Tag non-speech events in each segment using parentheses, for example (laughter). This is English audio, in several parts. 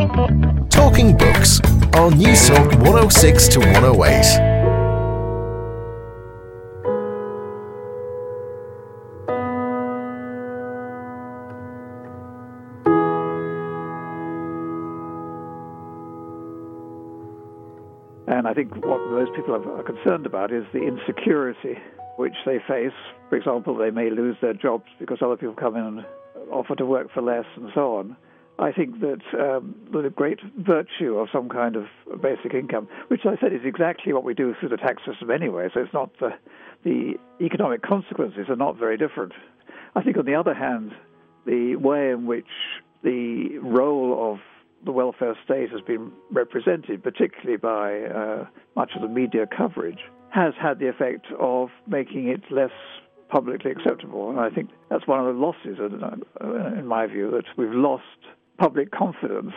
Talking Books on Newstalk 106 to 108. And I think what most people are concerned about is the insecurity which they face. For example, they may lose their jobs because other people come in and offer to work for less and so on. I think that um, the great virtue of some kind of basic income, which I said is exactly what we do through the tax system anyway, so it's not the, the economic consequences are not very different. I think, on the other hand, the way in which the role of the welfare state has been represented, particularly by uh, much of the media coverage, has had the effect of making it less publicly acceptable. And I think that's one of the losses, uh, in my view, that we've lost public confidence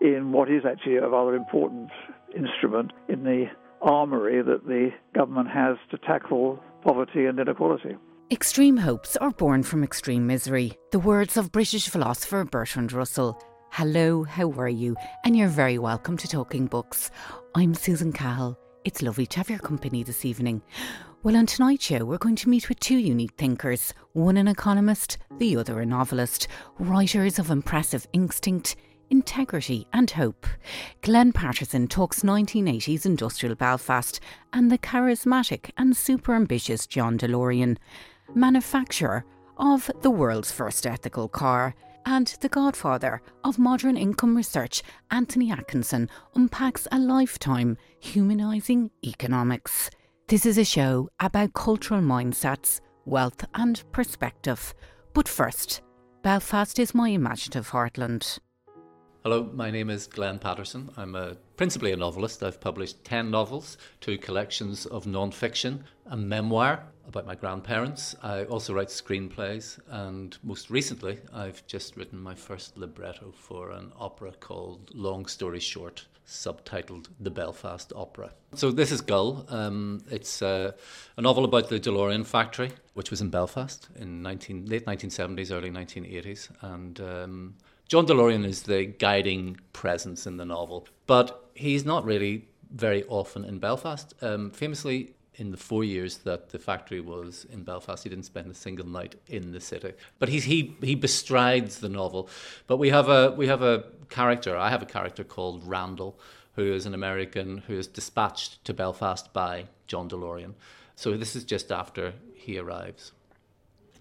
in what is actually a rather important instrument in the armory that the government has to tackle poverty and inequality. Extreme hopes are born from extreme misery. The words of British philosopher Bertrand Russell. Hello, how are you? And you're very welcome to Talking Books. I'm Susan Cahill. It's lovely to have your company this evening. Well, on tonight's show, we're going to meet with two unique thinkers one an economist, the other a novelist, writers of impressive instinct, integrity, and hope. Glenn Patterson talks 1980s industrial Belfast and the charismatic and super ambitious John DeLorean, manufacturer of the world's first ethical car and the godfather of modern income research, Anthony Atkinson, unpacks a lifetime humanising economics. This is a show about cultural mindsets, wealth, and perspective. But first, Belfast is my imaginative heartland. Hello, my name is Glenn Patterson. I'm a, principally a novelist. I've published 10 novels, two collections of non fiction, a memoir, about my grandparents. I also write screenplays, and most recently, I've just written my first libretto for an opera called Long Story Short, subtitled The Belfast Opera. So, this is Gull. Um, it's uh, a novel about the DeLorean factory, which was in Belfast in 19, late 1970s, early 1980s. And um, John DeLorean is the guiding presence in the novel, but he's not really very often in Belfast. Um, famously, in the four years that the factory was in Belfast, he didn't spend a single night in the city. But he's, he he bestrides the novel. But we have a we have a character. I have a character called Randall, who is an American who is dispatched to Belfast by John DeLorean. So this is just after he arrives.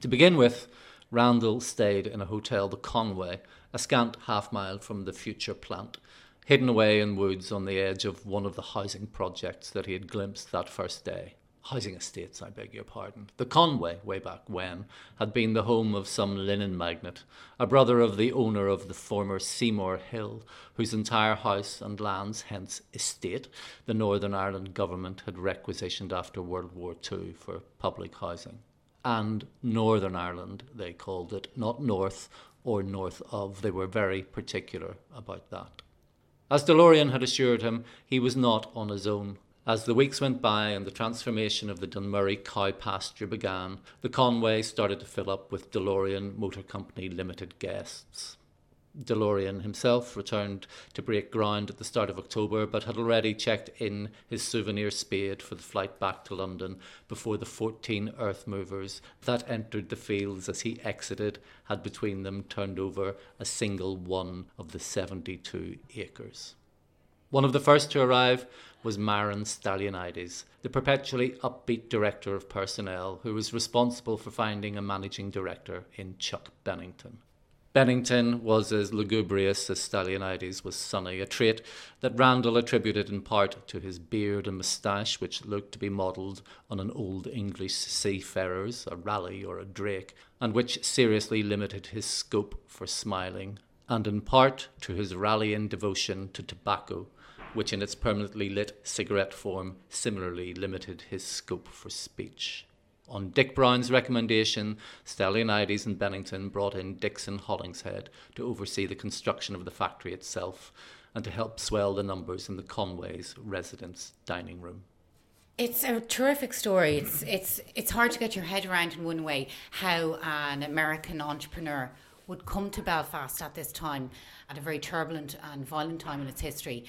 To begin with, Randall stayed in a hotel, the Conway, a scant half mile from the future plant hidden away in woods on the edge of one of the housing projects that he had glimpsed that first day. Housing estates, I beg your pardon. The Conway, way back when, had been the home of some linen magnate, a brother of the owner of the former Seymour Hill, whose entire house and lands, hence estate, the Northern Ireland government had requisitioned after World War II for public housing. And Northern Ireland, they called it, not north or north of. They were very particular about that. As DeLorean had assured him, he was not on his own. As the weeks went by and the transformation of the Dunmurry cow pasture began, the Conway started to fill up with DeLorean Motor Company Limited guests. DeLorean himself returned to break ground at the start of October, but had already checked in his souvenir spade for the flight back to London before the 14 earth movers that entered the fields as he exited had between them turned over a single one of the 72 acres. One of the first to arrive was Myron Stalionides, the perpetually upbeat director of personnel who was responsible for finding a managing director in Chuck Bennington. Bennington was as lugubrious as Stalionides was sunny, a trait that Randall attributed in part to his beard and moustache, which looked to be modelled on an old English seafarer's, a Raleigh or a Drake, and which seriously limited his scope for smiling, and in part to his Raleighan devotion to tobacco, which in its permanently lit cigarette form similarly limited his scope for speech. On Dick Brown's recommendation, Stalionides and Bennington brought in Dixon Hollingshead to oversee the construction of the factory itself and to help swell the numbers in the Conway's residence dining room. It's a terrific story. It's it's it's hard to get your head around in one way how an American entrepreneur would come to Belfast at this time, at a very turbulent and violent time in its history,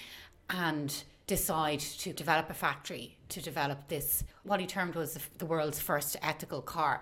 and decide to develop a factory to develop this what he termed was the world's first ethical car.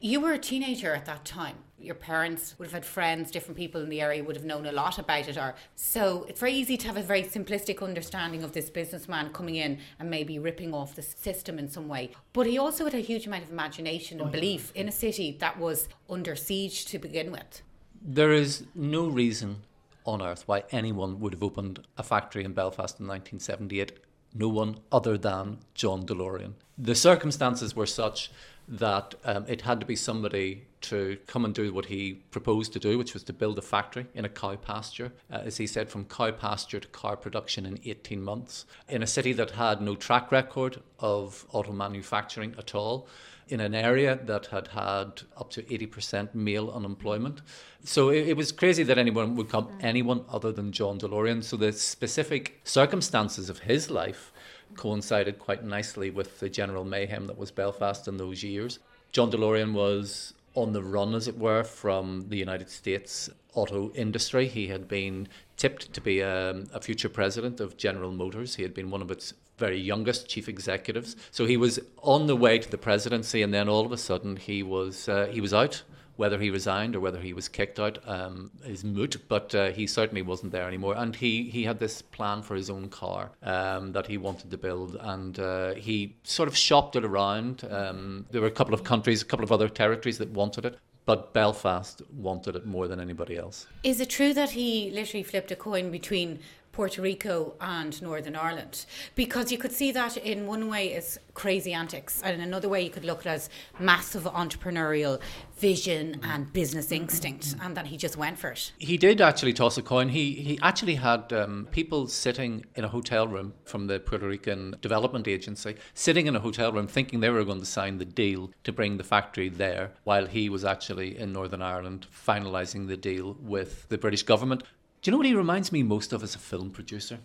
You were a teenager at that time. Your parents would have had friends different people in the area would have known a lot about it or so it's very easy to have a very simplistic understanding of this businessman coming in and maybe ripping off the system in some way. But he also had a huge amount of imagination and oh, belief in a city that was under siege to begin with. There is no reason on earth why anyone would have opened a factory in Belfast in 1978. No one other than John DeLorean. The circumstances were such that um, it had to be somebody to come and do what he proposed to do, which was to build a factory in a cow pasture, uh, as he said, from cow pasture to car production in 18 months, in a city that had no track record of auto manufacturing at all in an area that had had up to 80% male unemployment. So it, it, was crazy that anyone would come, anyone other than John DeLorean. So the specific circumstances of his life coincided quite nicely with the general mayhem that was Belfast in those years. John DeLorean was on the run, as it were, from the United States auto industry. He had been tipped to be a, um, a, future president of General Motors. He had been one of its very youngest chief executives. So he was on the way to the presidency, and then all of a sudden he was uh, he was out. Whether he resigned or whether he was kicked out um, is moot, but uh, he certainly wasn't there anymore. And he, he had this plan for his own car um, that he wanted to build, and uh, he sort of shopped it around. Um, there were a couple of countries, a couple of other territories that wanted it, but Belfast wanted it more than anybody else. Is it true that he literally flipped a coin between Puerto Rico and Northern Ireland because you could see that in one way as crazy antics and in another way you could look at as massive entrepreneurial vision and business instinct and that he just went for it. He did actually toss a coin. He he actually had um, people sitting in a hotel room from the Puerto Rican Development Agency sitting in a hotel room thinking they were going to sign the deal to bring the factory there while he was actually in Northern Ireland finalizing the deal with the British government. Do you know what he reminds me most of as a film producer?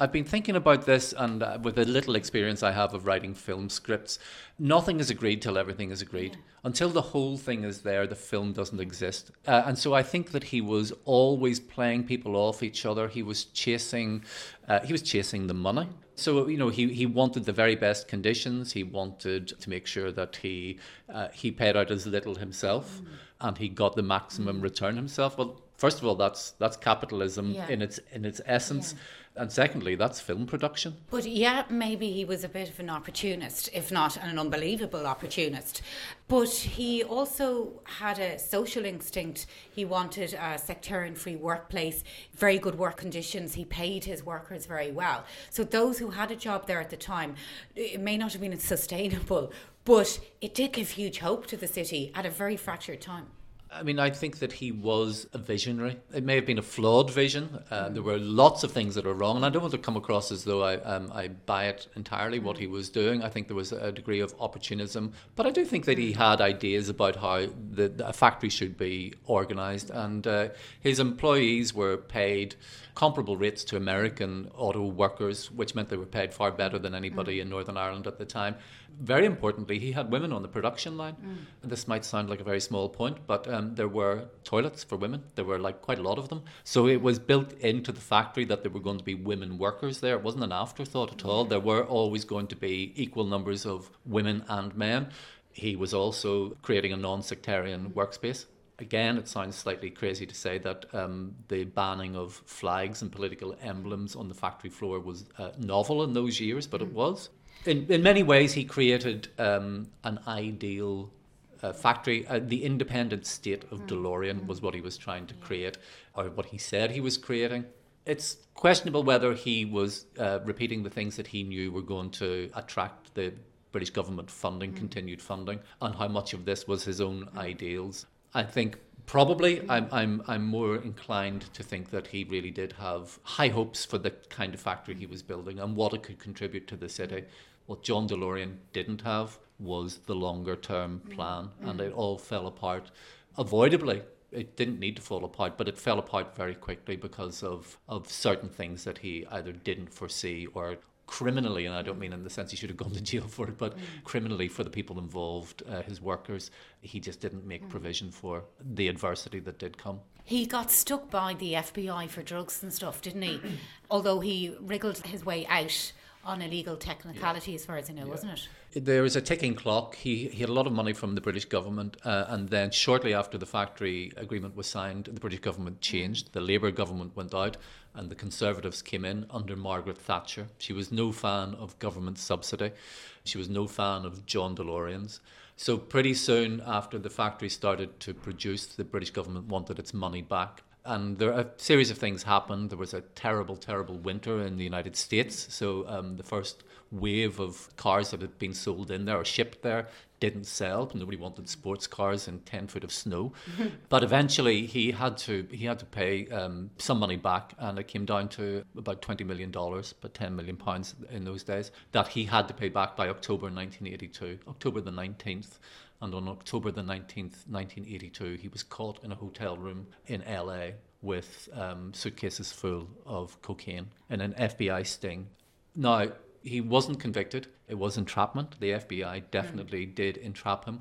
I've been thinking about this, and uh, with the little experience I have of writing film scripts, nothing is agreed till everything is agreed. Yeah. Until the whole thing is there, the film doesn't exist. Uh, and so I think that he was always playing people off each other. He was chasing, uh, he was chasing the money. So you know, he, he wanted the very best conditions. He wanted to make sure that he uh, he paid out as little himself, mm. and he got the maximum mm. return himself. Well, first of all, that's that's capitalism yeah. in its in its essence. Yeah. And secondly, that's film production. But yeah, maybe he was a bit of an opportunist, if not an unbelievable opportunist. But he also had a social instinct. He wanted a sectarian free workplace, very good work conditions. He paid his workers very well. So those who had a job there at the time, it may not have been sustainable, but it did give huge hope to the city at a very fractured time. I mean, I think that he was a visionary. It may have been a flawed vision. Uh, there were lots of things that were wrong, and I don't want to come across as though I, um, I buy it entirely what he was doing. I think there was a degree of opportunism, but I do think that he had ideas about how the, the a factory should be organised, and uh, his employees were paid comparable rates to American auto workers, which meant they were paid far better than anybody mm. in Northern Ireland at the time. Very importantly, he had women on the production line. Mm. This might sound like a very small point, but um, there were toilets for women. There were like quite a lot of them. So it was built into the factory that there were going to be women workers there. It wasn't an afterthought at all. There were always going to be equal numbers of women and men. He was also creating a non sectarian workspace again, it sounds slightly crazy to say that um, the banning of flags and political emblems on the factory floor was uh, novel in those years, but it mm. was. In, in many ways, he created um, an ideal uh, factory. Uh, the independent state of mm. DeLorean was what he was trying to create, or what he said he was creating. It's questionable whether he was uh, repeating the things that he knew were going to attract the British government funding, mm. continued funding, and how much of this was his own ideals. I think probably I'm, I'm, I'm more inclined to think that he really did have high hopes for the kind of factory he was building and what it could contribute to the city. What John DeLorean didn't have was the longer term plan, mm-hmm. and it all fell apart avoidably. It didn't need to fall apart, but it fell apart very quickly because of, of certain things that he either didn't foresee or criminally, and I don't mean in the sense he should have gone to jail for it, but mm. criminally for the people involved, uh, his workers, he just didn't make mm. provision for the adversity that did come. He got stuck by the FBI for drugs and stuff, didn't he? (clears throat) Although he wriggled his way out on illegal legal technicality, yeah. as far as I know, yeah. wasn't it? There was a ticking clock. He, he had a lot of money from the British government, uh, and then shortly after the factory agreement was signed, the British government changed. The Labour government went out, and the Conservatives came in under Margaret Thatcher. She was no fan of government subsidy. She was no fan of John DeLorean's. So pretty soon after the factory started to produce, the British government wanted its money back and there a series of things happened. There was a terrible, terrible winter in the United States. So um, the first wave of cars that had been sold in there or shipped there didn't sell. Nobody wanted sports cars in ten foot of snow. (laughs) but eventually, he had to he had to pay um, some money back, and it came down to about twenty million dollars, but ten million pounds in those days that he had to pay back by October 1982, October the 19th. And on October the 19th, 1982, he was caught in a hotel room in LA with um, suitcases full of cocaine in an FBI sting. Now, he wasn't convicted. It was entrapment. The FBI definitely mm. did entrap him.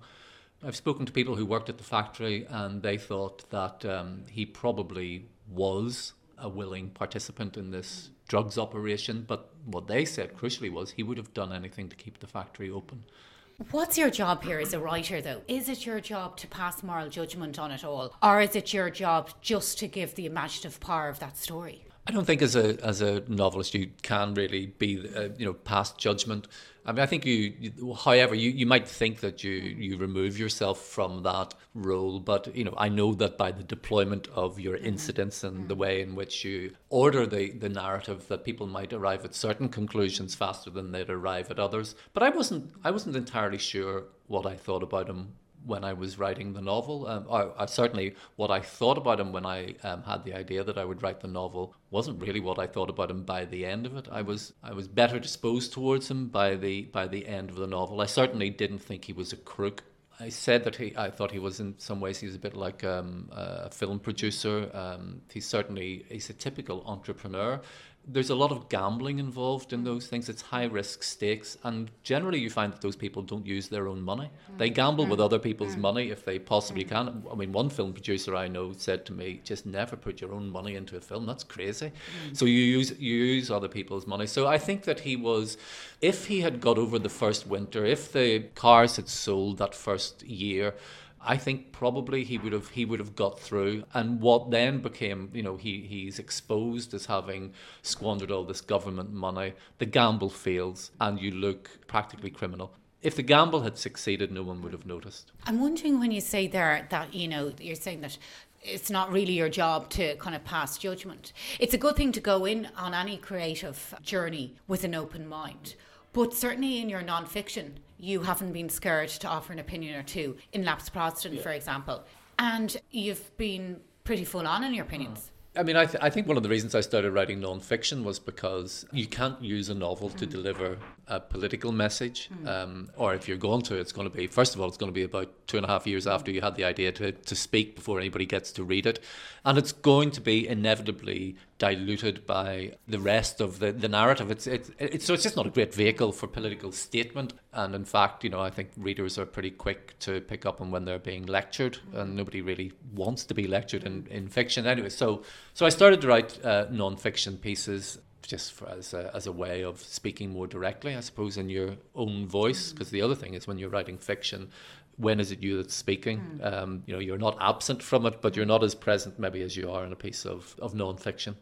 I've spoken to people who worked at the factory, and they thought that um, he probably was a willing participant in this drugs operation. But what they said, crucially, was he would have done anything to keep the factory open. What's your job here as a writer, though? Is it your job to pass moral judgment on it all, or is it your job just to give the imaginative power of that story? I don't think as a as a novelist you can really be uh, you know pass judgment. I mean, I think you, you, however, you, you might think that you you remove yourself from that role, but you know, I know that by the deployment of your mm-hmm. incidents and the way in which you order the the narrative, that people might arrive at certain conclusions faster than they'd arrive at others. But I wasn't I wasn't entirely sure what I thought about him when I was writing the novel. Um, I, I, certainly, what I thought about him when I um, had the idea that I would write the novel wasn't really what I thought about him by the end of it. I was I was better disposed towards him by the by the end of the novel. I certainly didn't think he was a crook. I said that he, I thought he was in some ways he's a bit like um, a film producer. Um, he's certainly he's a typical entrepreneur there's a lot of gambling involved in mm-hmm. those things. It's high risk stakes, and generally you find that those people don't use their own money. Mm. They gamble with other people's mm. money if they possibly mm. can. I mean, one film producer I know said to me, "Just never put your own money into a film. That's crazy." So you use you use other people's money. So I think that he was, if he had got over the first winter, if the cars had sold that first year I think probably he would have he would have got through. And what then became, you know, he he's exposed as having squandered all this government money. The gamble fails, and you look practically criminal. If the gamble had succeeded, no one would have noticed. I'm wondering when you say there that you know you're saying that it's not really your job to kind of pass judgment. It's a good thing to go in on any creative journey with an open mind. But certainly in your non-fiction, you haven't been scared to offer an opinion or two in Lapsed Protestant, yeah. for example. And you've been pretty full on in your opinions. I mean, I, th- I think one of the reasons I started writing non-fiction was because you can't use a novel to deliver a political message. Mm. Um, or if you're going to, it's going to be, first of all, it's going to be about two and a half years after you had the idea to, to speak before anybody gets to read it. And it's going to be inevitably diluted by the rest of the, the narrative. It's, it's, it's, so it's just not a great vehicle for political statement. And in fact, you know, I think readers are pretty quick to pick up on when they're being lectured, and nobody really wants to be lectured in, in fiction anyway. So, so I started to write uh, non-fiction pieces just for, as a, as a way of speaking more directly, I suppose, in your own voice. Because mm. the other thing is when you're writing fiction, when is it you that's speaking? Mm. Um, you know, you're not absent from it, but you're not as present maybe as you are in a piece of, of non-fiction.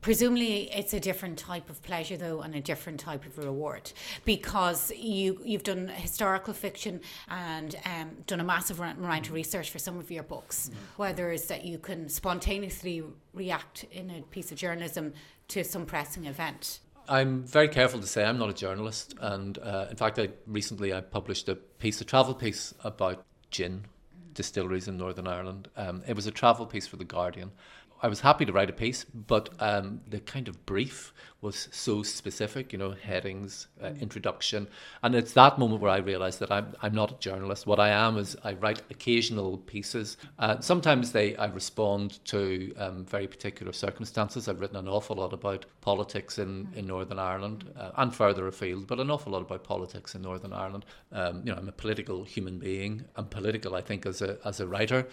Presumably, it's a different type of pleasure, though, and a different type of reward because you you've done historical fiction and um, done a massive amount of research for some of your books. Mm-hmm. Whether it's that you can spontaneously react in a piece of journalism to some pressing event. I'm very careful to say I'm not a journalist, and uh, in fact, I recently I published a piece, a travel piece about gin distilleries in Northern Ireland. Um, it was a travel piece for the Guardian I was happy to write a piece, but um, the kind of brief was so specific, you know, headings, uh, introduction. And it's that moment where I realized that I'm, I'm not a journalist. What I am is I write occasional pieces. Uh, sometimes they I respond to um, very particular circumstances. I've written an awful lot about politics in, in Northern Ireland uh, and further afield, but an awful lot about politics in Northern Ireland. Um, you know, I'm a political human being. I'm political, I think, as a, as a writer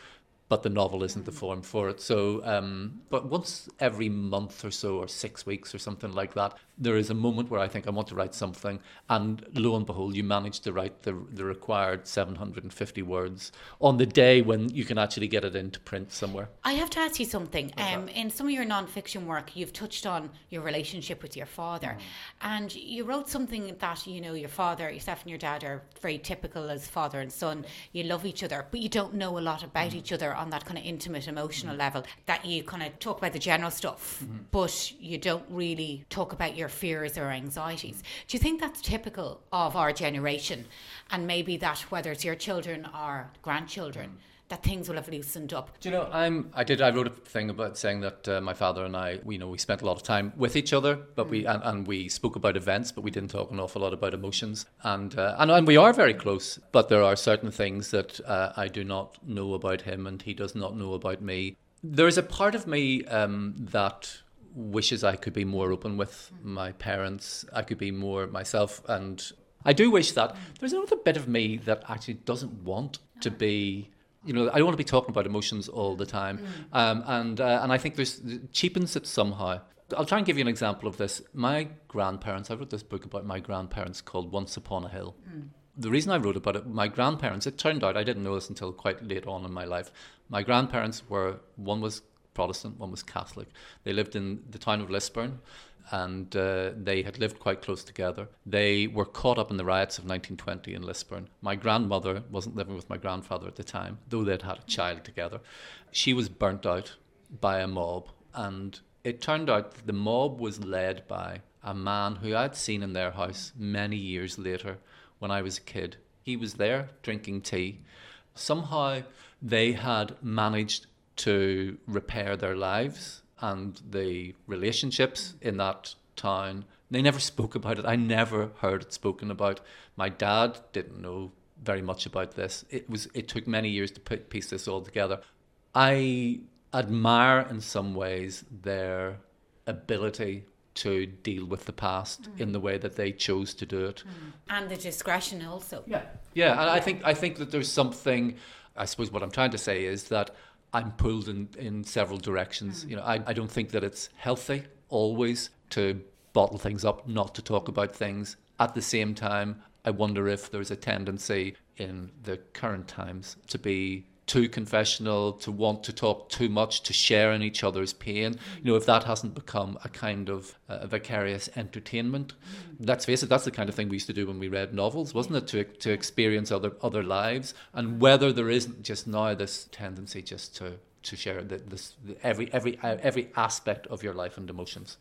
but the novel isn't the form for it. So, um, but once every month or so, or six weeks or something like that, there is a moment where I think I want to write something, and lo and behold, you manage to write the the required 750 words on the day when you can actually get it into print somewhere. I have to ask you something. Um, in some of your non-fiction work, you've touched on your relationship with your father, mm. and you wrote something that you know your father, yourself, and your dad are very typical as father and son. You love each other, but you don't know a lot about mm. each other on that kind of intimate emotional mm. level. That you kind of talk about the general stuff, but you don't really talk about your fears or anxieties. Do you think that's typical of our generation, and maybe that whether it's your children or grandchildren? Mm that things will have loosened up. Do you know, I'm I did I wrote a thing about saying that uh, my father and I, we, you know, we spent a lot of time with each other, but mm. we and, and, we spoke about events, but we didn't talk an awful lot about emotions, and uh, and and we are very close. But there are certain things that uh, I do not know about him, and he does not know about me. There is a part of me um, that wishes I could be more open with my parents. I could be more myself, and I do wish that there's another bit of me that actually doesn't want to be you know, I don't want to be talking about emotions all the time, mm. um, and uh, and I think there's cheapens it somehow. I'll try and give you an example of this. My grandparents, I wrote this book about my grandparents called Once Upon a Hill. Mm. The reason I wrote about it, my grandparents, it turned out I didn't know this until quite late on in my life. My grandparents were one was Protestant, one was Catholic. They lived in the town of Lisburn and uh, they had lived quite close together. They were caught up in the riots of 1920 in Lisburn. My grandmother wasn't living with my grandfather at the time, though they'd had a child together. She was burnt out by a mob, and it turned out that the mob was led by a man who I'd seen in their house many years later when I was a kid. He was there drinking tea. Somehow they had managed to repair their lives and the relationships in that town. They never (laughs) spoke about it. I never heard it spoken about. My dad didn't know very much about this. It was it took many years to put piece this all together. I admire in some ways their ability to deal with the past mm. in the way that they chose to do it, mm. and the discretion also. Yeah, yeah, and I think I think that there's something. I suppose what I'm trying to say is that I'm pulled in, in several directions. Mm. You know, I, I don't think that it's healthy always to bottle things up, not to talk about things. At the same time, I wonder if there's a tendency in the current times to be too confessional, to want to talk too much, to share in each other's pain. You know, if that hasn't become a kind of uh, vicarious entertainment, mm. let's face it, that's the kind of thing we used to do when we read novels, wasn't it? To, to experience other other lives, and whether there isn't just now this tendency just to to share the, this every every uh, every aspect of your life and emotions.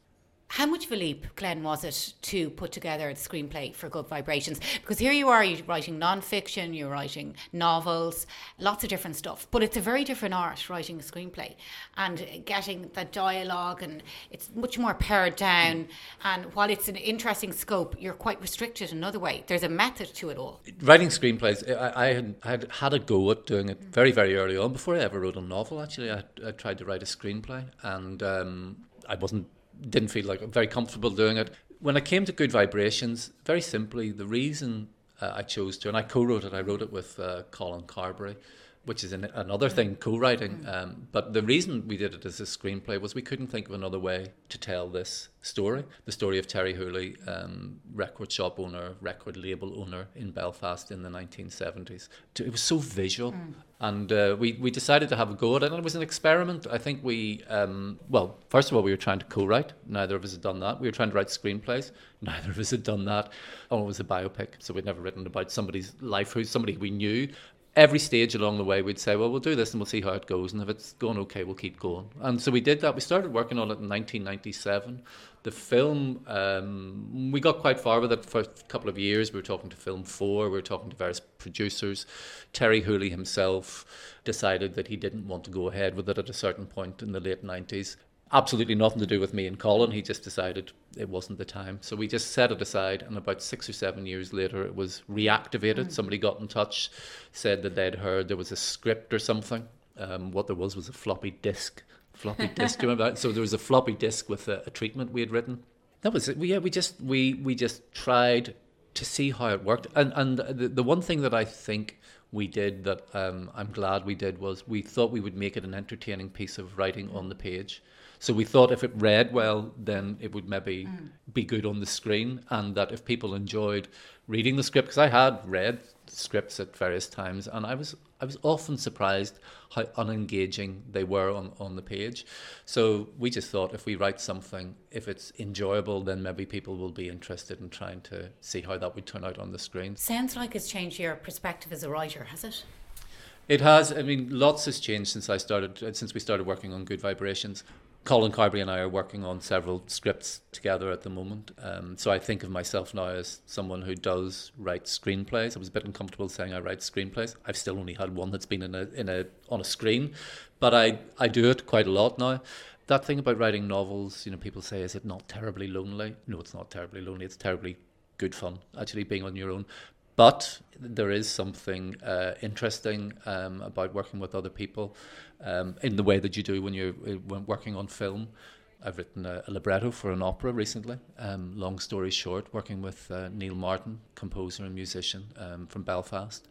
How much of a leap, Glenn, was it to put together the screenplay for Good Vibrations? Because here you are, you're writing non-fiction, you're writing novels, lots of different stuff. But it's a very different art writing a screenplay and getting the dialogue, and it's much more pared down. And while it's an interesting scope, you're quite restricted in another way. There's a method to it all. Writing screenplays, I, I had, had had a go at doing it very, very early on. Before I ever wrote a novel, actually, I, I tried to write a screenplay, and um, I wasn't didn't feel like very comfortable doing it. When I came to Good Vibrations, very simply, the reason uh, I chose to, and I co-wrote it. I wrote it with uh, Colin Carberry, which is an, another thing, co-writing. Mm. Um, but the reason we did it as a screenplay was we couldn't think of another way to tell this story, the story of Terri Hooley, um, record shop owner, record label owner in Belfast in the 1970s. It was so visual. Mm. And uh, we, we decided to have a go at it, and it was an experiment. I think we, um, well, first of all, we were trying to co write. Neither of us had done that. We were trying to write screenplays. (laughs) Neither of us had done that. Oh, it was a biopic, so we'd never written about somebody's life, who's somebody we knew every stage along the way, we'd say, well, we'll do this and we'll see how it goes. And if it's going okay, we'll keep going. And so we did that. We started working on it in 1997. The film, um, we got quite far with it for a couple of years. We were talking to Film 4, we were talking to various producers. Terri Hooley himself decided that he didn't want to go ahead with it at a certain point in the late 90s absolutely nothing to do with me and Colin. He just decided it wasn't the time. So we just set it aside. And about six or seven years later, it was reactivated. Mm. Somebody got in touch, said that they'd heard there was a script or something. Um, what there was was a floppy disk. Floppy (laughs) disk. Do you remember that? So there was a floppy disk with a, a treatment we had written. That was it. We, yeah, we just we we just tried to see how it worked. And and the, the one thing that I think we did that um, I'm glad we did was we thought we would make it an entertaining piece of writing on the page. So we thought if it read well, then it would maybe mm. be good on the screen, and that if people enjoyed reading the script, because I had read scripts at various times, and I was I was often surprised how unengaging they were on, on the page. So we just thought if we write something, if it's enjoyable, then maybe people will be interested in trying to see how that would turn out on the screen. Sounds like it's changed your perspective as a writer, has it? It has. I mean, lots has changed since I started. Since we started working on Good Vibrations. Colin Carberry and I are working on several scripts together at the moment. Um, so I think of myself now as someone who does write screenplays. I was a bit uncomfortable saying I write screenplays. I've still only had one that's been in a in a on a screen, but I I do it quite a lot now. That thing about writing novels, you know, people say, is it not terribly lonely? No, it's not terribly lonely. It's terribly good fun actually being on your own. But there is something uh, interesting um, about working with other people um, in the way that you do when you're uh, working on film. I've written a, a libretto for an opera recently. Um, long story short, working with uh, Neil Martin, composer and musician um, from Belfast,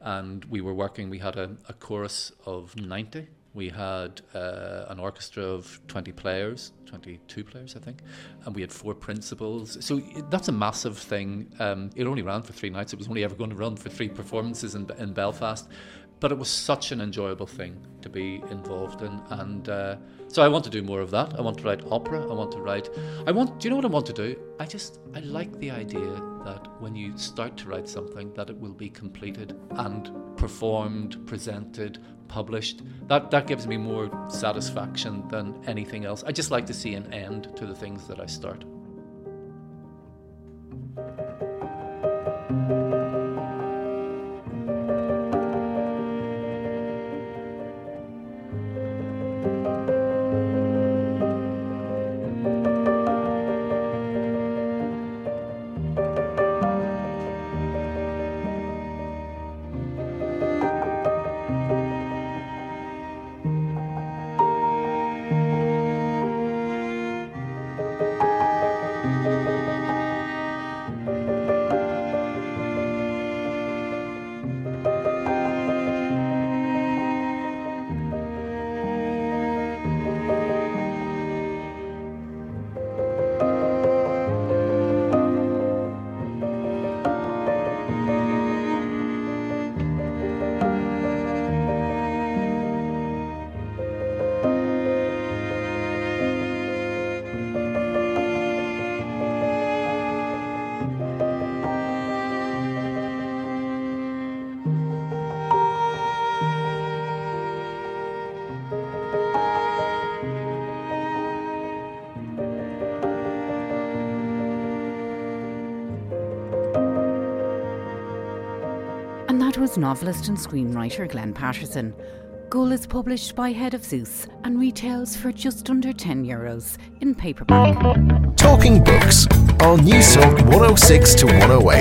and we were working. We had a, a chorus of ninety. We had uh, an orchestra of 20 players, 22 players, I think, and we had four principals. So that's a massive thing. Um, it only ran for three nights. It was only ever going to run for three performances in, in Belfast but it was such an enjoyable thing to be involved in and uh, so i want to do more of that i want to write opera i want to write i want do you know what i want to do i just i like the idea that when you start to write something that it will be completed and performed presented published that that gives me more satisfaction than anything else. I just like to see an end to the things that i start was novelist and screenwriter Glenn Patterson. Gull is published by Head of Zeus and retails for just under 10 euros in paperback. Talking Books on Newstalk 106 to 108.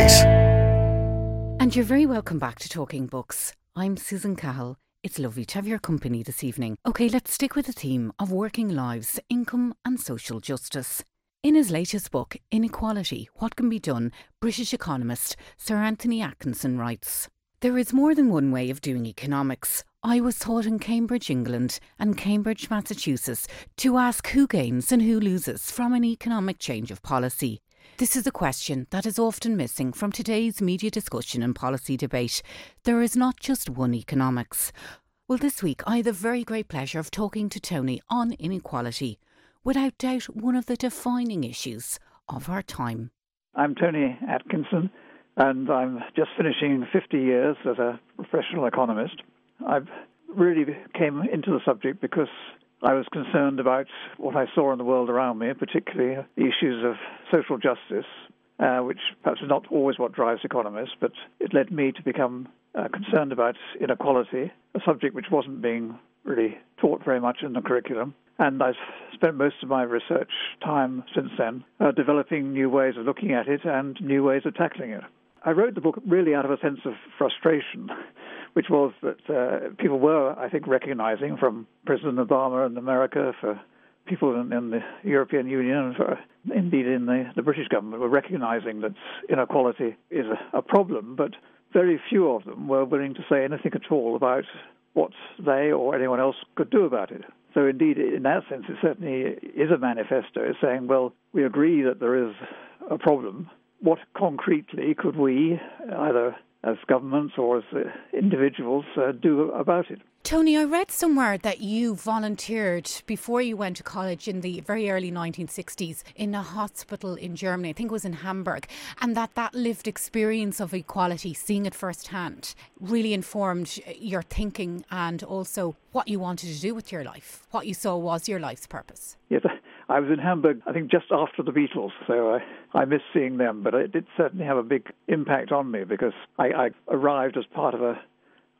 And you're very welcome back to Talking Books. I'm Susan Cahill. It's lovely to have your company this evening. Okay, let's stick with the theme of working lives, income, and social justice. In his latest book, Inequality What Can Be Done, British economist Sir Anthony Atkinson writes there is more than one way of doing economics. I was taught in Cambridge, England and Cambridge, Massachusetts to ask who gains and who loses from an economic change of policy. This is a question that is often missing from today's media discussion and policy debate. There is not just one economics. Well, this week I had the very great pleasure of talking to Tony on inequality, without doubt one of the defining issues of our time. I'm Tony Atkinson and I'm just finishing 50 years as a professional economist. I really came into the subject because I was concerned about what I saw in the world around me, particularly the issues of social justice, uh, which perhaps is not always what drives economists, but it led me to become uh, concerned about inequality, a subject which wasn't being really taught very much in the curriculum. And I've spent most of my research time since then uh, developing new ways of looking at it and new ways of tackling it. I wrote the book really out of a sense of frustration, (laughs) which was that uh, people were, I think, recognizing from President Obama and America, for people in, in the European Union, and for, indeed in the, the, British government, were recognizing that inequality is a, a problem, but very few of them were willing to say anything at all about what they or anyone else could do about it. So, indeed, in that sense, it certainly is a manifesto saying, well, we agree that there is a problem. What concretely could we, either as governments or as uh, individuals, uh, do about it? Tony, I read somewhere that you volunteered before you went to college in the very early 1960s in a hospital in Germany, I think it was in Hamburg, and that that lived experience of equality, seeing it firsthand, really informed your thinking and also what you wanted to do with your life, what you saw was your life's purpose. Yes, I was in Hamburg, I think, just after the Beatles, so I, I miss seeing them, but it did certainly have a big impact on me because I, I arrived as part of a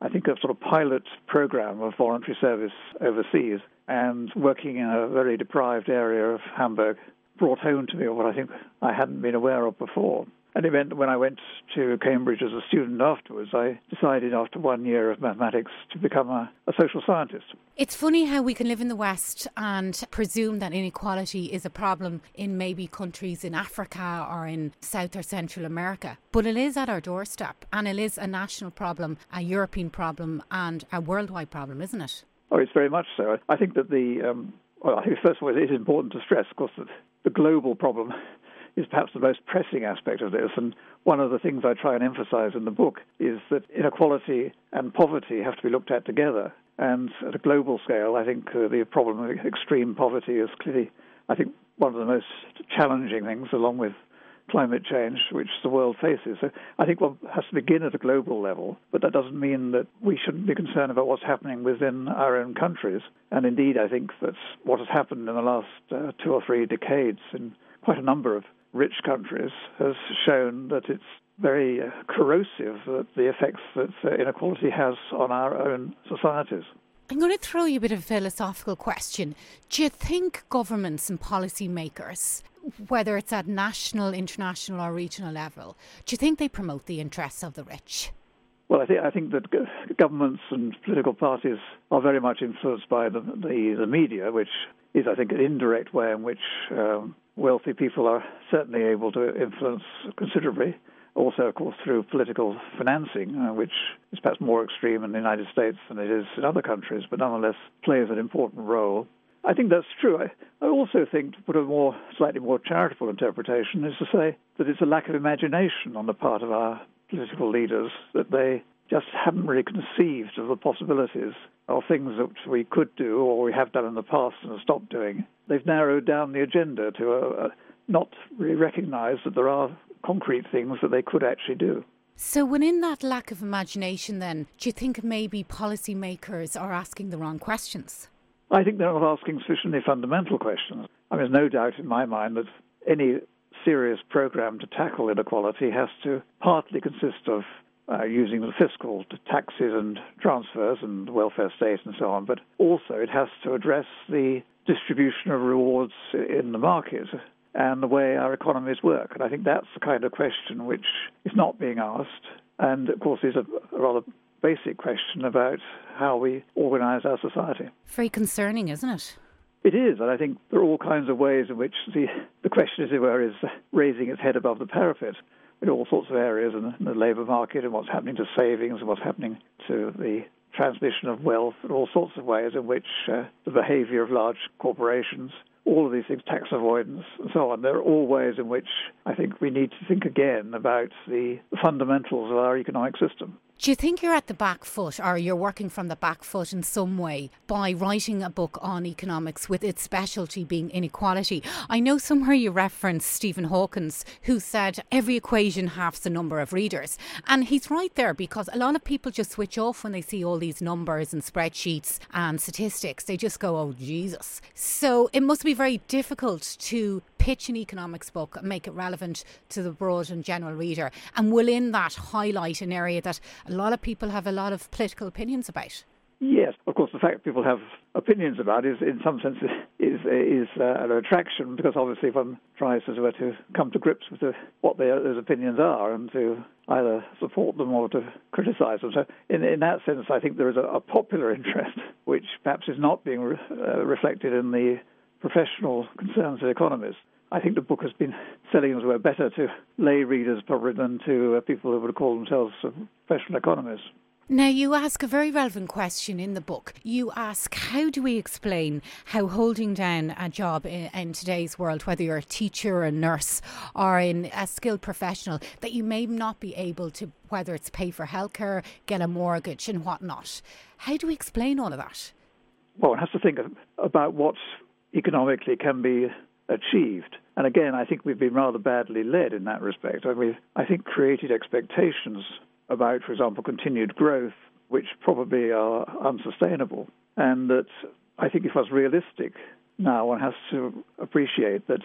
I think, a sort of pilot program of voluntary service overseas and working in a very deprived area of Hamburg brought home to me what I think I hadn't been aware of before. And it meant that when I went to Cambridge as a student afterwards, I decided after one year of mathematics to become a, a, social scientist. It's funny how we can live in the West and presume that inequality is a problem in maybe countries in Africa or in South or Central America. But it is at our doorstep and it is a national problem, a European problem, and a worldwide problem, isn't it? Oh, it's very much so. I think that the, um, well, I think first of all, it is important to stress, of course, that the global problem is perhaps the most pressing aspect of this. And one of the things I try and emphasize in the book is that inequality and poverty have to be looked at together. And at a global scale, I think uh, the problem of extreme poverty is clearly, I think, one of the most challenging things, along with climate change, which the world faces. So I think one has to begin at a global level, but that doesn't mean that we shouldn't be concerned about what's happening within our own countries. And indeed, I think that what has happened in the last uh, two or three decades in quite a number of rich countries has shown that it's very uh, corrosive that the effects that uh, inequality has on our own societies. I'm going to throw you a bit of a philosophical question. Do you think governments and policymakers, whether it's at national, international, or regional level, do you think they promote the interests of the rich? Well, I think I think that governments and political parties are very much influenced by the the, the media, which is, I think, an indirect way in which um, wealthy people are certainly able to influence considerably. Also, of course, through political financing, uh, which is perhaps more extreme in the United States than it is in other countries, but nonetheless plays an important role. I think that's true. I, I also think, to put a more slightly more charitable interpretation, is to say that it's a lack of imagination on the part of our political leaders that they just haven't really conceived of the possibilities of things that we could do or we have done in the past and have stopped doing. They've narrowed down the agenda to a, a not really recognize that there are concrete things that they could actually do. So, within that lack of imagination, then, do you think maybe policymakers are asking the wrong questions? I think they're not asking sufficiently fundamental questions. I mean, there's no doubt in my mind that any serious program to tackle inequality has to partly consist of uh, using the fiscal taxes and transfers and welfare state and so on, but also it has to address the distribution of rewards in the market and the way our economies work. And I think that's the kind of question which is not being asked, and of course is a, a rather basic question about how we organize our society. Very concerning, isn't it? It is, and I think there are all kinds of ways in which the, (laughs) the question, as it were, is raising its head above the parapet in all sorts of areas in the, labour market and what's happening to savings and what's happening to the transmission of wealth and all sorts of ways in which uh, the behaviour of large corporations, all of these things, tax avoidance and so on, there are all ways in which I think we need to think again about the fundamentals of our economic system. Do you think you're at the back foot or you're working from the back foot in some way by writing a book on economics with its specialty being inequality? I know somewhere you reference Stephen Hawkins, who said every equation halves the number of readers. And he's right there because a lot of people just switch off when they see all these numbers and spreadsheets and statistics. They just go, oh, Jesus. So it must be very difficult to pitch an economics book and make it relevant to the broad and general reader. And will in that highlight an area that a lot of people have a lot of political opinions about? Yes, of course, the fact that people have opinions about is, in some sense, is is uh, an attraction because obviously one tries as well to come to grips with the, what their, those opinions are and to either support them or to criticise them. So, in, in that sense, I think there is a, a popular interest which perhaps is not being re, uh, reflected in the professional concerns of economists. I think the book has been selling as well better to lay readers probably than to uh, people who would call themselves uh, professional economists. Now, you ask a very relevant question in the book. You ask, how do we explain how holding down a job in, in, today's world, whether you're a teacher, a nurse, or in a skilled professional, that you may not be able to, whether it's pay for healthcare, get a mortgage, and whatnot? How do we explain all of that? Well, one has to think about what economically can be achieved. And again, I think we've been rather badly led in that respect. And we've, I think, created expectations about, for example, continued growth, which probably are unsustainable. And that I think if I was realistic now, one has to appreciate that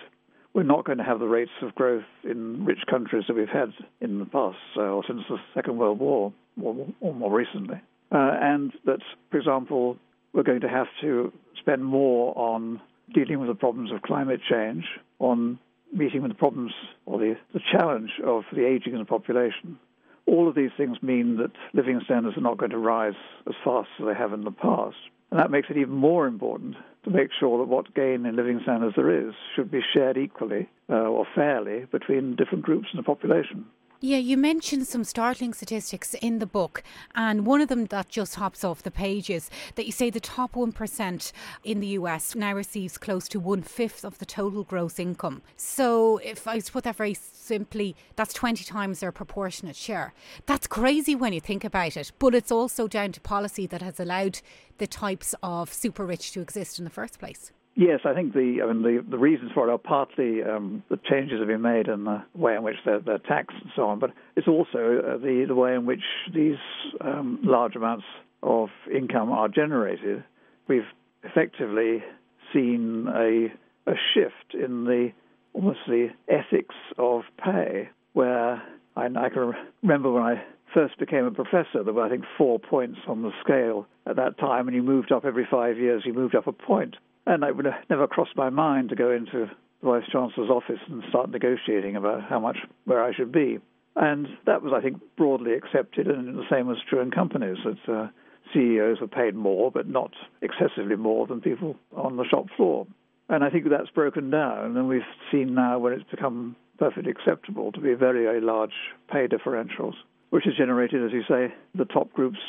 we're not going to have the rates of growth in rich countries that we've had in the past, or since the Second World War, or, or more recently. Uh, and that, for example, we're going to have to spend more on dealing with the problems of climate change, on meeting with the problems or the, the challenge of the aging of the population. All of these things mean that living standards are not going to rise as fast as they have in the past. And that makes it even more important to make sure that what gain in living standards there is should be shared equally uh, or fairly between different groups in the population. Yeah, you mentioned some startling statistics in the book, and one of them that just hops off the pages that you say the top 1% in the US now receives close to one fifth of the total gross income. So, if I put that very simply, that's 20 times their proportionate share. That's crazy when you think about it, but it's also down to policy that has allowed the types of super rich to exist in the first place. Yes, I think the I mean the, the reasons for it are partly um, the changes have been made in the way in which they're, they're taxed and so on, but it's also uh, the the way in which these um, large amounts of income are generated. We've effectively seen a a shift in the almost the ethics of pay, where I, I can remember when I first became a professor, there were I think four points on the scale at that time, and you moved up every five years. You moved up a point. And it would have never crossed my mind to go into the Vice Chancellor's office and start negotiating about how much where I should be. And that was, I think, broadly accepted, and the same was true in companies that uh, CEOs were paid more, but not excessively more than people on the shop floor. And I think that's broken down, and we've seen now when it's become perfectly acceptable to be very, very large pay differentials, which has generated, as you say, the top groups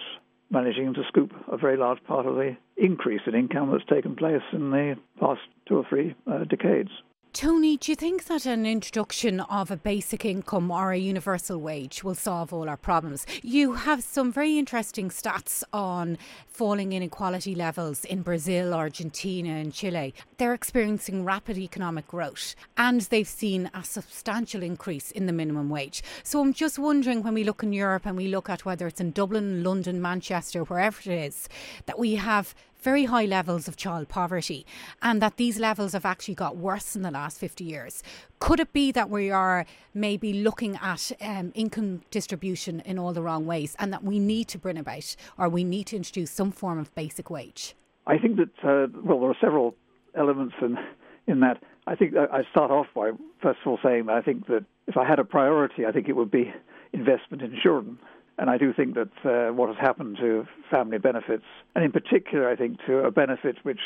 managing to scoop a very large part of the increase in income that's taken place in the past two or three uh, decades. Tony, do you think that an introduction of a basic income or a universal wage will solve all our problems? You have some very interesting stats on falling inequality levels in Brazil, Argentina, and Chile. They're experiencing rapid economic growth and they've seen a substantial increase in the minimum wage. So I'm just wondering when we look in Europe and we look at whether it's in Dublin, London, Manchester, wherever it is, that we have very high levels of child poverty and that these levels have actually got worse in the last 50 years. Could it be that we are maybe looking at um, income distribution in all the wrong ways and that we need to bring about or we need to introduce some form of basic wage? I think that, uh, well, there are several elements in, in that. I think I start off by, first of all, saying that I think that if I had a priority, I think it would be investment in children. And I do think that uh, what has happened to family benefits, and in particular, I think to a benefit which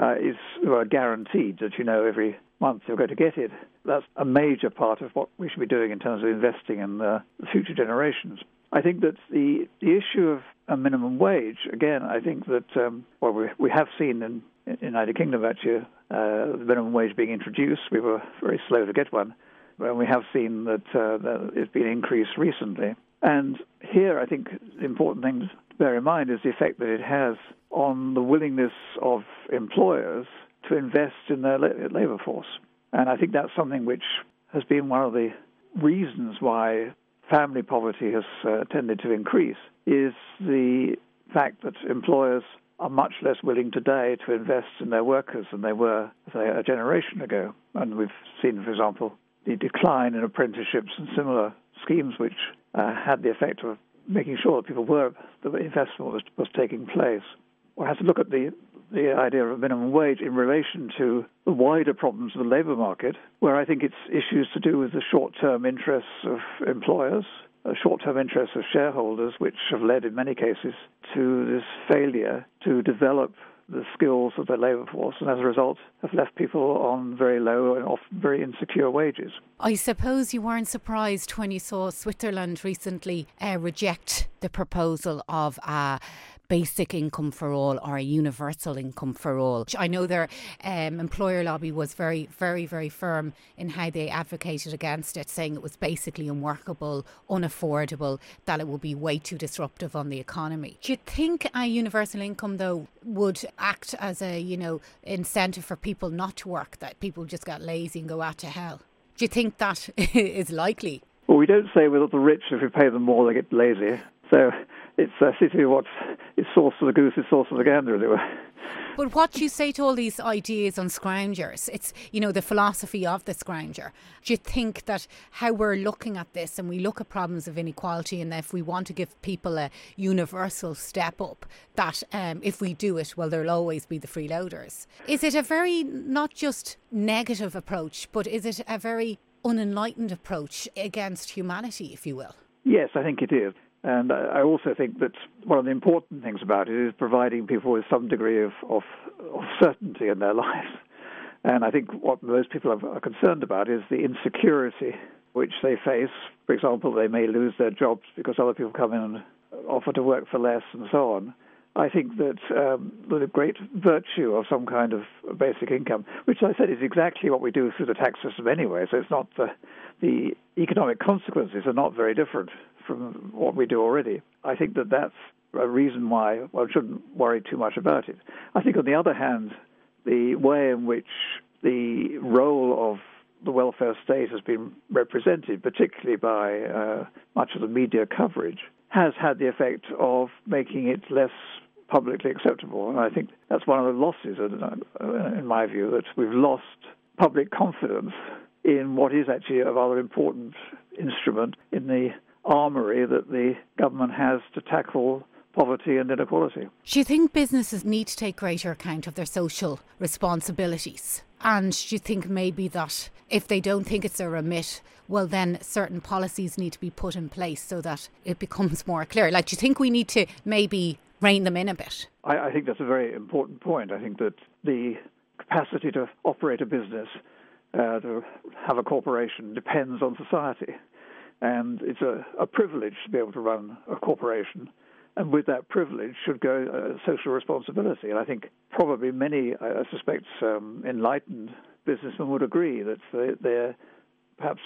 uh, is uh, guaranteed that you know every month you're going to get it, that's a major part of what we should be doing in terms of investing in the future generations. I think that the, the issue of a minimum wage, again, I think that, um, well, we, we have seen in, in the United Kingdom actually uh, the minimum wage being introduced. We were very slow to get one. And we have seen that, uh, that it's been increased recently. And here, I think the important thing to bear in mind is the effect that it has on the willingness of employers to invest in their labor force. And I think that's something which has been one of the reasons why family poverty has uh, tended to increase is the fact that employers are much less willing today to invest in their workers than they were, say, a generation ago. And we've seen, for example, the decline in apprenticeships and similar schemes which uh, had the effect of making sure that people were, the investment was, was taking place. One has to look at the, the idea of minimum wage in relation to the wider problems of the labour market, where I think it's issues to do with the short term interests of employers, short term interests of shareholders, which have led in many cases to this failure to develop the skills of the labour force, and as a result, have left people on very low and often very insecure wages. I suppose you weren't surprised when you saw Switzerland recently uh, reject the proposal of a basic income for all or a universal income for all. I know their um, employer lobby was very, very, very firm in how they advocated against it, saying it was basically unworkable, unaffordable, that it would be way too disruptive on the economy. Do you think a universal income, though, would act as a you know incentive for people not to work? That people just get lazy and go out to hell. Do you think that (laughs) is likely? Well, we don't say with the rich if we pay them more they get lazy. So it's uh, seems to be what is sauce for the goose is sauce for the gander, as it were. But what do you say to all these ideas on scroungers? It's, you know, the philosophy of the scrounger. Do you think that how we're looking at this and we look at problems of inequality and if we want to give people a universal step up, that um, if we do it, well, there'll always be the freeloaders. Is it a very, not just negative approach, but is it a very unenlightened approach against humanity, if you will? Yes, I think it is. And I also think that one of the important things about it is providing people with some degree of, of, of certainty in their (laughs) lives. And I think what most people are concerned about is the insecurity which they face. For example, they may lose their jobs because other people come in and offer to work for less and so on. I think that um, the great virtue of some kind of basic income, which I said is exactly what we do through the tax system anyway, so it's not the, the economic consequences are not very different from what we do already. I think that that's a reason why one shouldn't worry too much about it. I think, on the other hand, the way in which the role of the welfare state has been represented, particularly by uh, much of the media coverage, has had the effect of making it less publicly acceptable. And I think that's one of the losses, uh, in my view, that we've lost public confidence in what is actually a rather important instrument in the armory that the government has to tackle poverty and inequality. Do you think businesses need to take greater account of their social responsibilities? And do you think maybe that if they don't think it's a remit, well, then certain policies need to be put in place so that it becomes more clear? Like, do you think we need to maybe rein them in a bit? I, I think that's a very important point. I think that the capacity to operate a business, uh, to have a corporation, depends on society. And it's a, a privilege to be able to run a corporation. And with that privilege should go uh, social responsibility. And I think probably many, I, suspect, um, enlightened businessmen would agree that they, they're perhaps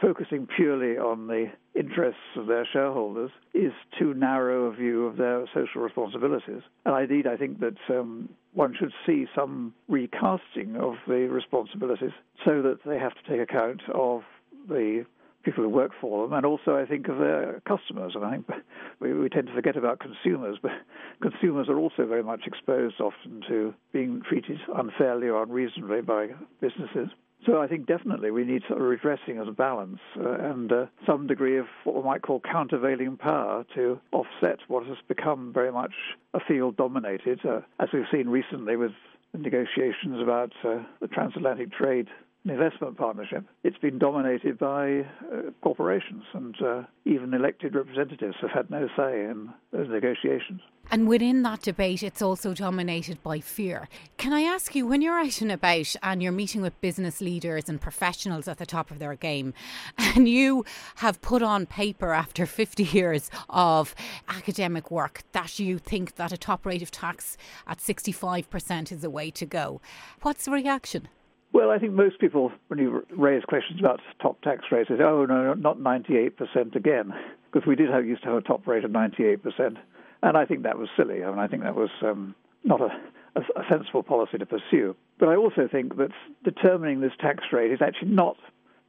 focusing purely on the interests of their shareholders is too narrow a view of their social responsibilities. And indeed, I think that um, one should see some recasting of the responsibilities so that they have to take account of the people who work for them, and also I think of their customers. And I think (laughs) we, we tend to forget about consumers, but (laughs) consumers are also very much exposed often to being treated unfairly or unreasonably by businesses. So I think definitely we need sort of redressing as a balance uh, and uh, some degree of what we might call countervailing power to offset what has become very much a field dominated, uh, as we've seen recently with negotiations about uh, the transatlantic trade investment partnership, it's been dominated by uh, corporations, and uh, even elected representatives have had no say in those negotiations. And within that debate, it's also dominated by fear. Can I ask you, when you're out and about and you're meeting with business leaders and professionals at the top of their game, and you have put on paper after 50 (laughs) years of academic work that you think that a top rate of tax at 65% is the way to go, what's the reaction? Well, I think most people, when you raise questions about top tax rates, say, oh, no, not 98% again. because we did have used to have a top rate of 98%, and I think that was silly. I mean, I think that was um, not a, a, a sensible policy to pursue. But I also think that determining this tax rate is actually not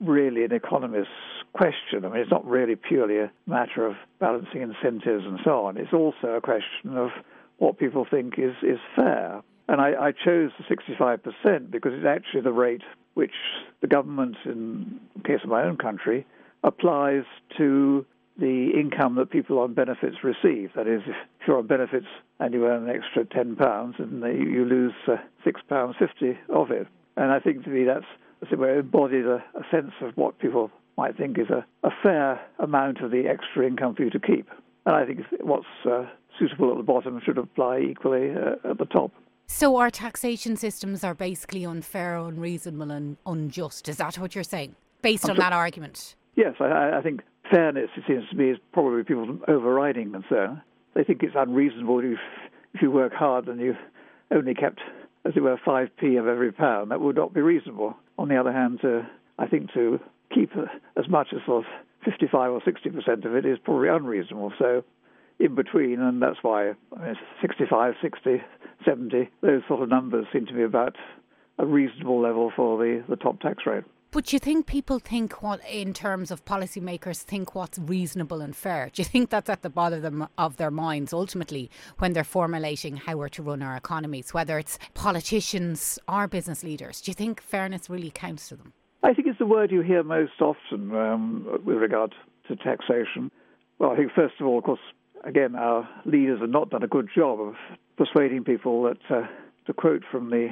really an economist's question. I mean, it's not really purely a matter of balancing incentives and so on. It's also a question of what people think is, is fair. And I, I chose the 65% because it's actually the rate which the government, in the case of my own country, applies to the income that people on benefits receive. That is, if you're on benefits and you earn an extra £10, and you lose uh, £6.50 of it. And I think to me that's as it embodies a, a sense of what people might think is a, a, fair amount of the extra income for you to keep. And I think what's uh, suitable at the bottom should apply equally uh, at the top. So our taxation systems are basically unfair, unreasonable, and unjust. Is that what you're saying, based I'm on sure. that argument? Yes, I, I, think fairness, it seems to me, is probably people's overriding concern. They think it's unreasonable if, if you work hard and you've only kept, as it were, 5p of every pound. That would not be reasonable. On the other hand, uh, I think to keep as much as sort of 55 or 60 percent of it is probably unreasonable. So in between, and that's why I mean, 65, 60, 70, those sort of numbers seem to be about a reasonable level for the, the top tax rate. But do you think people think what, in terms of policymakers, think what's reasonable and fair? Do you think that's at the bottom of their minds ultimately when they're formulating how we're to run our economies, whether it's politicians or business leaders? Do you think fairness really counts to them? I think it's the word you hear most often um, with regard to taxation. Well, I think, first of all, of course, again, our leaders have not done a good job of persuading people that, uh, to quote from the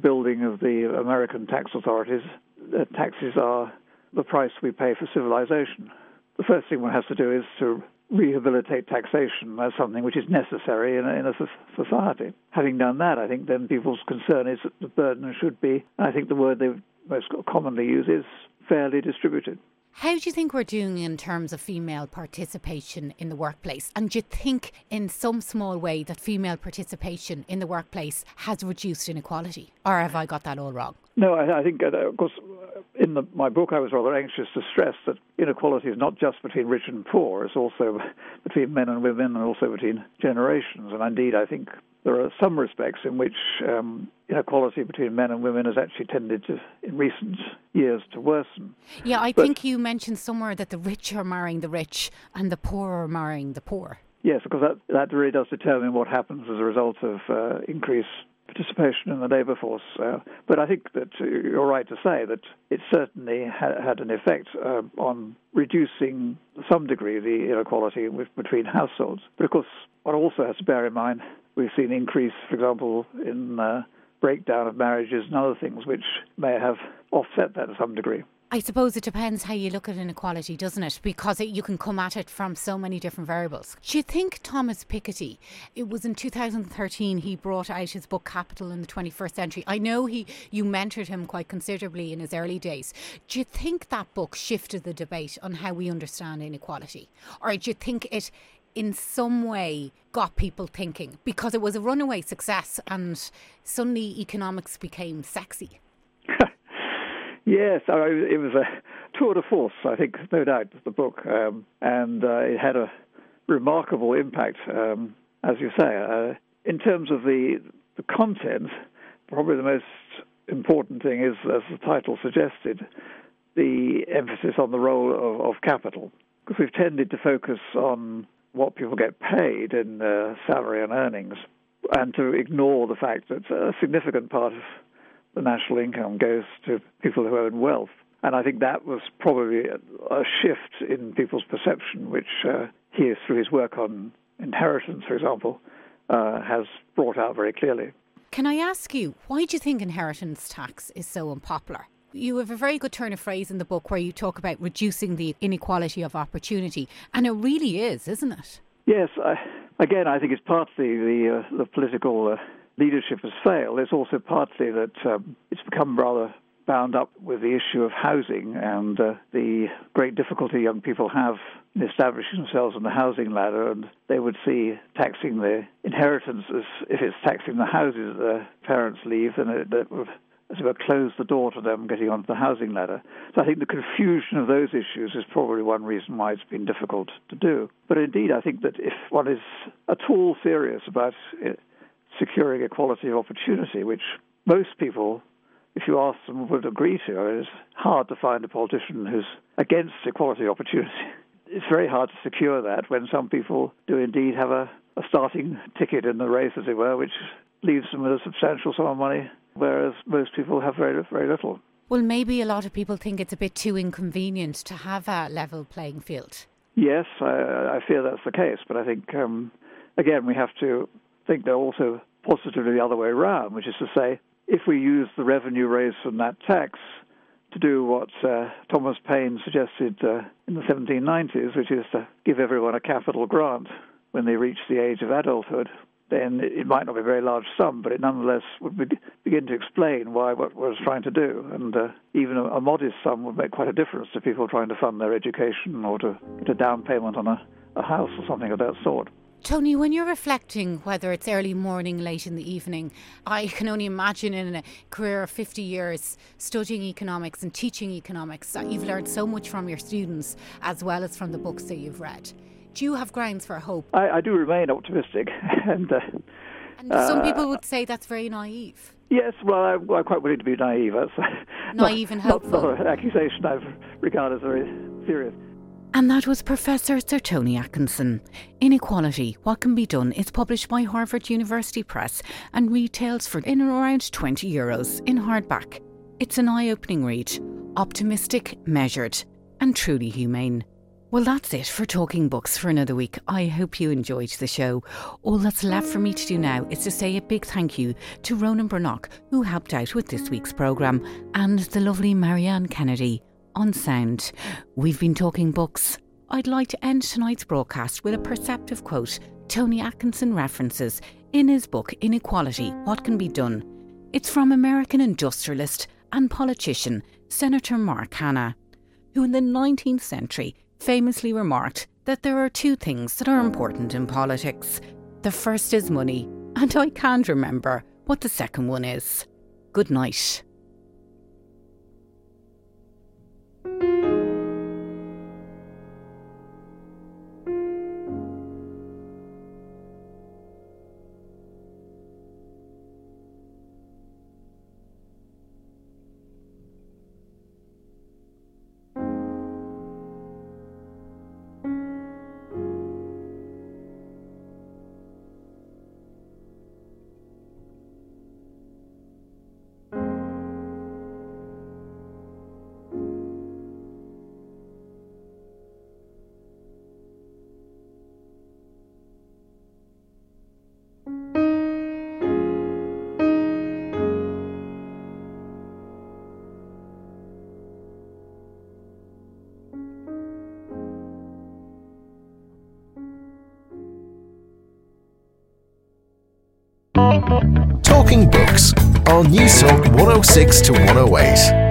building of the American tax authorities, that taxes are the price we pay for civilization. The first thing one has to do is to rehabilitate taxation as something which is necessary in a, in a society. Having done that, I think then people's concern is that the burden should be, I think the word they most commonly use is fairly distributed. How do you think we're doing in terms of female participation in the workplace? And do you think, in some small way, that female participation in the workplace has reduced inequality? Or have I got that all wrong? No, I, I think, uh, of course, in the, my book, I was rather anxious to stress that inequality is not just between rich and poor, it's also (laughs) between men and women and also between generations. And indeed, I think there are some respects in which um, inequality between men and women has actually tended to, in recent years, to worsen. Yeah, I but, think you mentioned somewhere that the rich are marrying the rich and the poor are marrying the poor. Yes, because that, that really does determine what happens as a result of uh, increased participation in the labour force. Uh, but I think that you're right to say that it certainly ha- had an effect uh, on reducing, to some degree, the inequality with, between households. But of course, one also has to bear in mind we've seen increase, for example, in uh, breakdown of marriages and other things which may have offset that to some degree. I suppose it depends how you look at inequality, doesn't it? Because it, you can come at it from so many different variables. Do you think Thomas Piketty, it was in 2013 he brought out his book Capital in the 21st Century. I know he you mentored him quite considerably in his early days. Do you think that book shifted the debate on how we understand inequality? Or do you think it in some way got people thinking because it was a runaway success and suddenly economics became sexy. (laughs) yes, it was a tour de force, I think, no doubt, the book. Um, and uh, it had a remarkable impact, um, as you say. Uh, in terms of the, the content, probably the most important thing is, as the title suggested, the emphasis on the role of, of capital. Because we've tended to focus on what people get paid in uh, salary and earnings, and to ignore the fact that a significant part of the national income goes to people who own wealth. And I think that was probably a, a shift in people's perception, which uh, he, through his work on inheritance, for example, uh, has brought out very clearly. Can I ask you, why do you think inheritance tax is so unpopular? You have a very good turn of phrase in the book where you talk about reducing the inequality of opportunity, and it really is, isn't it? Yes. I, again, I think it's partly the uh, the political uh, leadership has failed. It's also partly that um, it's become rather bound up with the issue of housing and uh, the great difficulty young people have in establishing themselves on the housing ladder, and they would see taxing their inheritance as if it's taxing the houses that their parents leave, then it, that would as it were, close the door to them getting onto the housing ladder. So I think the confusion of those issues is probably one reason why it's been difficult to do. But indeed, I think that if one is at all serious about uh, securing equality of opportunity, which most people, if you ask them, would agree to, it is hard to find a politician who's against equality of opportunity. (laughs) It's very hard to secure that when some people do indeed have a, a starting ticket in the race, as it were, which leaves them with a substantial sum of money whereas most people have very, very little. Well, maybe a lot of people think it's a bit too inconvenient to have a level playing field. Yes, I, I fear that's the case, but I think, um, again, we have to think they're also positively the other way around, which is to say, if we use the revenue raised from that tax to do what uh, Thomas Paine suggested uh, in the 1790s, which is to give everyone a capital grant when they reach the age of adulthood, then it might not be a very large sum, but it nonetheless would be, begin to explain why what was trying to do. And uh, even a, a, modest sum would make quite a difference to people trying to fund their education or to get a down payment on a, a house or something of that sort. Tony, when you're reflecting, whether it's early morning, late in the evening, I can only imagine in a career of 50 years studying economics and teaching economics that you've learned so much from your students as well as from the books that you've read. Do you have grounds for hope? I, I do remain optimistic, (laughs) and, uh, and some uh, people would say that's very naive. Yes, well, I, am quite willing to be naive. That's naive not, and hopeful. (laughs) Not, not an accusation I regard as very serious. And that was Professor Sir Tony Atkinson. Inequality, What Can Be Done is published by Harvard University Press and retails for in around 20 euros in hardback. It's an eye opening read, optimistic, measured, and truly humane. Well, that's it for Talking Books for another week. I hope you enjoyed the show. All that's left for me to do now is to say a big thank you to Ronan Brannock, who helped out with this week's programme, and the lovely Marianne Kennedy on sound. We've been talking books. I'd like to end tonight's broadcast with a perceptive quote Tony Atkinson references in his book Inequality What Can Be Done. It's from American industrialist and politician Senator Mark Hanna, who in the 19th century famously remarked that there are two things that are important in politics. The first is money, and I can't remember what the second one is. Good night. On Newstalk 106 to 108.